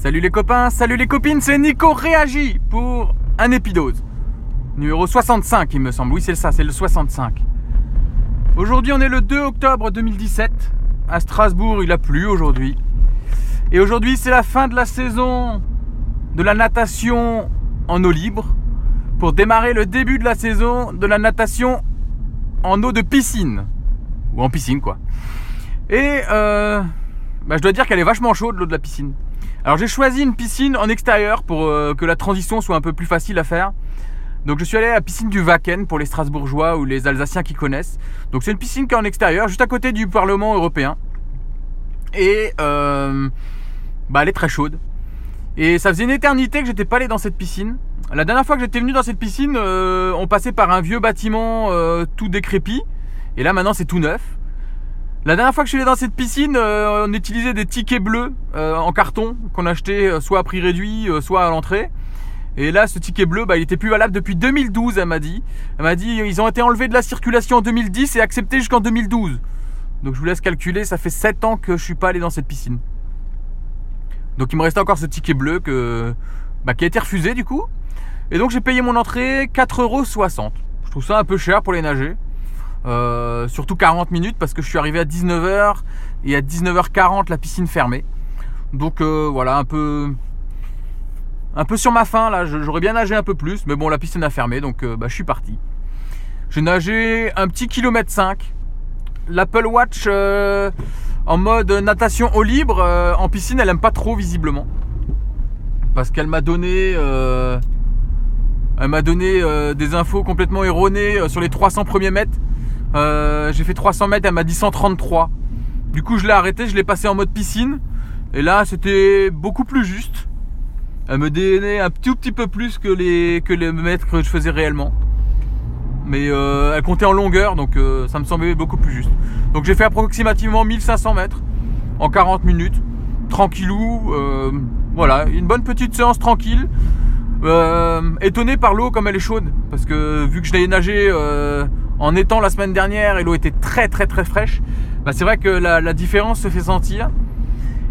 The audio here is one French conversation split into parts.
Salut les copains, salut les copines, c'est Nico Réagit pour un épidose. Numéro 65 il me semble, oui c'est ça, c'est le 65. Aujourd'hui on est le 2 octobre 2017. À Strasbourg il a plu aujourd'hui. Et aujourd'hui c'est la fin de la saison de la natation en eau libre pour démarrer le début de la saison de la natation en eau de piscine. Ou en piscine quoi. Et euh, bah, je dois dire qu'elle est vachement chaude l'eau de la piscine. Alors j'ai choisi une piscine en extérieur pour euh, que la transition soit un peu plus facile à faire. Donc je suis allé à la piscine du Wacken pour les Strasbourgeois ou les Alsaciens qui connaissent. Donc c'est une piscine qui est en extérieur, juste à côté du Parlement européen. Et euh, bah, elle est très chaude. Et ça faisait une éternité que j'étais pas allé dans cette piscine. La dernière fois que j'étais venu dans cette piscine, euh, on passait par un vieux bâtiment tout décrépit. Et là maintenant c'est tout neuf. La dernière fois que je suis allé dans cette piscine, euh, on utilisait des tickets bleus euh, en carton qu'on achetait euh, soit à prix réduit, soit à l'entrée. Et là, ce ticket bleu, bah, il était plus valable depuis 2012, elle m'a dit. Elle m'a dit, ils ont été enlevés de la circulation en 2010 et acceptés jusqu'en 2012. Donc je vous laisse calculer, ça fait 7 ans que je suis pas allé dans cette piscine. Donc il me restait encore ce ticket bleu bah, qui a été refusé du coup. Et donc j'ai payé mon entrée 4,60€. Je trouve ça un peu cher pour les nager. Euh, surtout 40 minutes parce que je suis arrivé à 19h et à 19h40 la piscine fermée. Donc euh, voilà, un peu un peu sur ma faim là, j'aurais bien nagé un peu plus, mais bon la piscine a fermé donc euh, bah, je suis parti. J'ai nagé un petit kilomètre 5. L'Apple Watch en mode natation au libre en piscine, elle aime pas trop visiblement. Parce qu'elle m'a donné elle m'a donné des infos complètement erronées sur les 300 premiers mètres. Euh, j'ai fait 300 mètres, elle m'a dit 133. Du coup, je l'ai arrêté, je l'ai passé en mode piscine. Et là, c'était beaucoup plus juste. Elle me donnait un tout petit peu plus que les, que les mètres que je faisais réellement. Mais euh, elle comptait en longueur, donc euh, ça me semblait beaucoup plus juste. Donc j'ai fait approximativement 1500 mètres en 40 minutes. Tranquillou. voilà, une bonne petite séance tranquille. étonné par l'eau comme elle est chaude. Parce que vu que je l'ai nagé en étant la semaine dernière et l'eau était très très très fraîche, bah, c'est vrai que la, différence se fait sentir.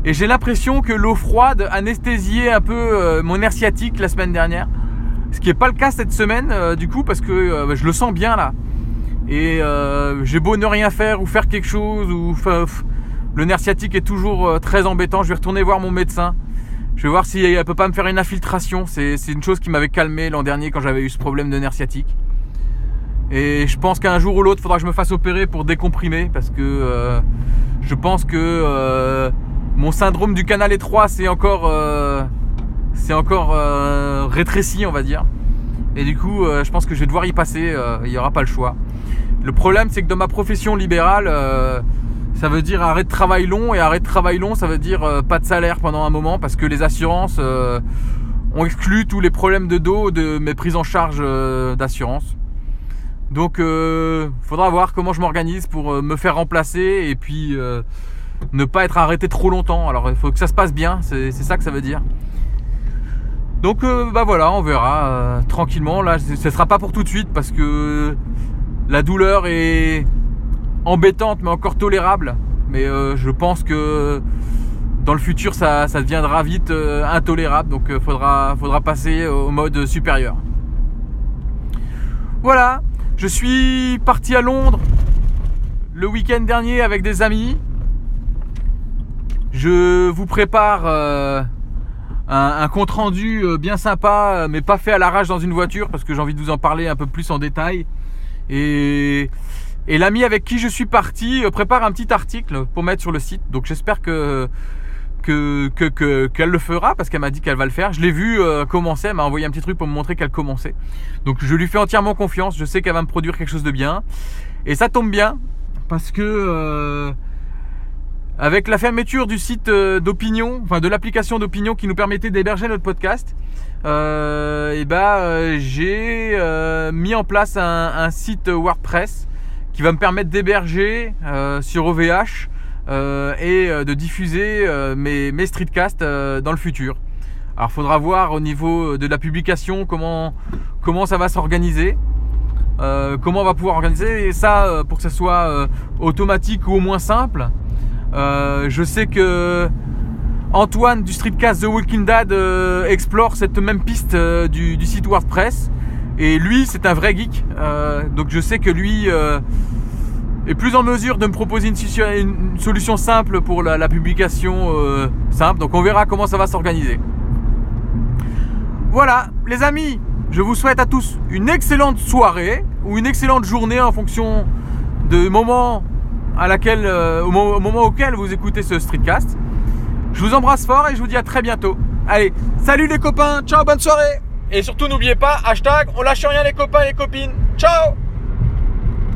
Et j'ai l'impression que l'eau froide anesthésiait un peu euh, mon air sciatique la semaine dernière. Ce qui n'est pas le cas cette semaine euh, du coup parce que euh, je le sens bien là. Et j'ai beau ne rien faire ou faire quelque chose le nerf sciatique est toujours très embêtant. Je vais retourner voir mon médecin. Je vais voir si elle peut pas me faire une infiltration. C'est une chose qui m'avait calmé l'an dernier quand j'avais eu ce problème de nerf sciatique. Et je pense qu'un jour ou l'autre, faudra que je me fasse opérer pour décomprimer parce que euh, je pense que euh, mon syndrome du canal étroit c'est encore, euh, c'est encore rétréci, on va dire. Et du coup, je pense que je vais devoir y passer. il n'y aura pas le choix. Le problème, c'est que dans ma profession libérale, ça veut dire arrêt de travail long et arrêt de travail long, ça veut dire pas de salaire pendant un moment parce que les assurances ont exclu tous les problèmes de dos de mes prises en charge d'assurance. Donc, euh, faudra voir comment je m'organise pour euh, me faire remplacer et puis euh, ne pas être arrêté trop longtemps. Alors, il faut que ça se passe bien, c'est ça que ça veut dire. Donc, euh, bah voilà, on verra tranquillement. Là, ce ne sera pas pour tout de suite parce que la douleur est embêtante mais encore tolérable. Mais je pense que dans le futur, ça, deviendra vite intolérable. Donc, faudra passer au mode supérieur. Voilà, je suis parti à Londres le week-end dernier avec des amis. Je vous prépare euh, un, compte rendu euh, bien sympa, mais pas fait à l'arrache dans une voiture parce que j'ai envie de vous en parler un peu plus en détail. Et, l'ami avec qui je suis parti euh, prépare un petit article pour mettre sur le site. Donc j'espère que que, qu'elle le fera parce qu'elle m'a dit qu'elle va le faire. Je l'ai vu euh, commencer, elle m'a envoyé un petit truc pour me montrer qu'elle commençait. Donc je lui fais entièrement confiance, je sais qu'elle va me produire quelque chose de bien. Et ça tombe bien parce que euh, avec la fermeture du site euh, d'opinion, enfin de l'application d'opinion qui nous permettait d'héberger notre podcast, et ben j'ai mis en place un, site WordPress qui va me permettre d'héberger sur OVH et euh, de diffuser euh, mes, streetcasts dans le futur. Alors, faudra voir au niveau de la publication comment, comment ça va s'organiser. comment on va pouvoir organiser ça pour que ça soit automatique ou au moins simple. je sais que Antoine du streetcast The Walking Dead euh, explore cette même piste euh, du, site WordPress. Et lui, c'est un vrai geek. donc je sais que lui est plus en mesure de me proposer une, solution simple pour la, publication simple. Donc on verra comment ça va s'organiser. Voilà, les amis, je vous souhaite à tous une excellente soirée ou une excellente journée en fonction du moment à laquelle, au, moment auquel vous écoutez ce streetcast. Je vous embrasse fort et je vous dis à très bientôt. Allez, salut les copains, ciao, bonne soirée Et surtout n'oubliez pas, hashtag on lâche rien les copains et les copines. Ciao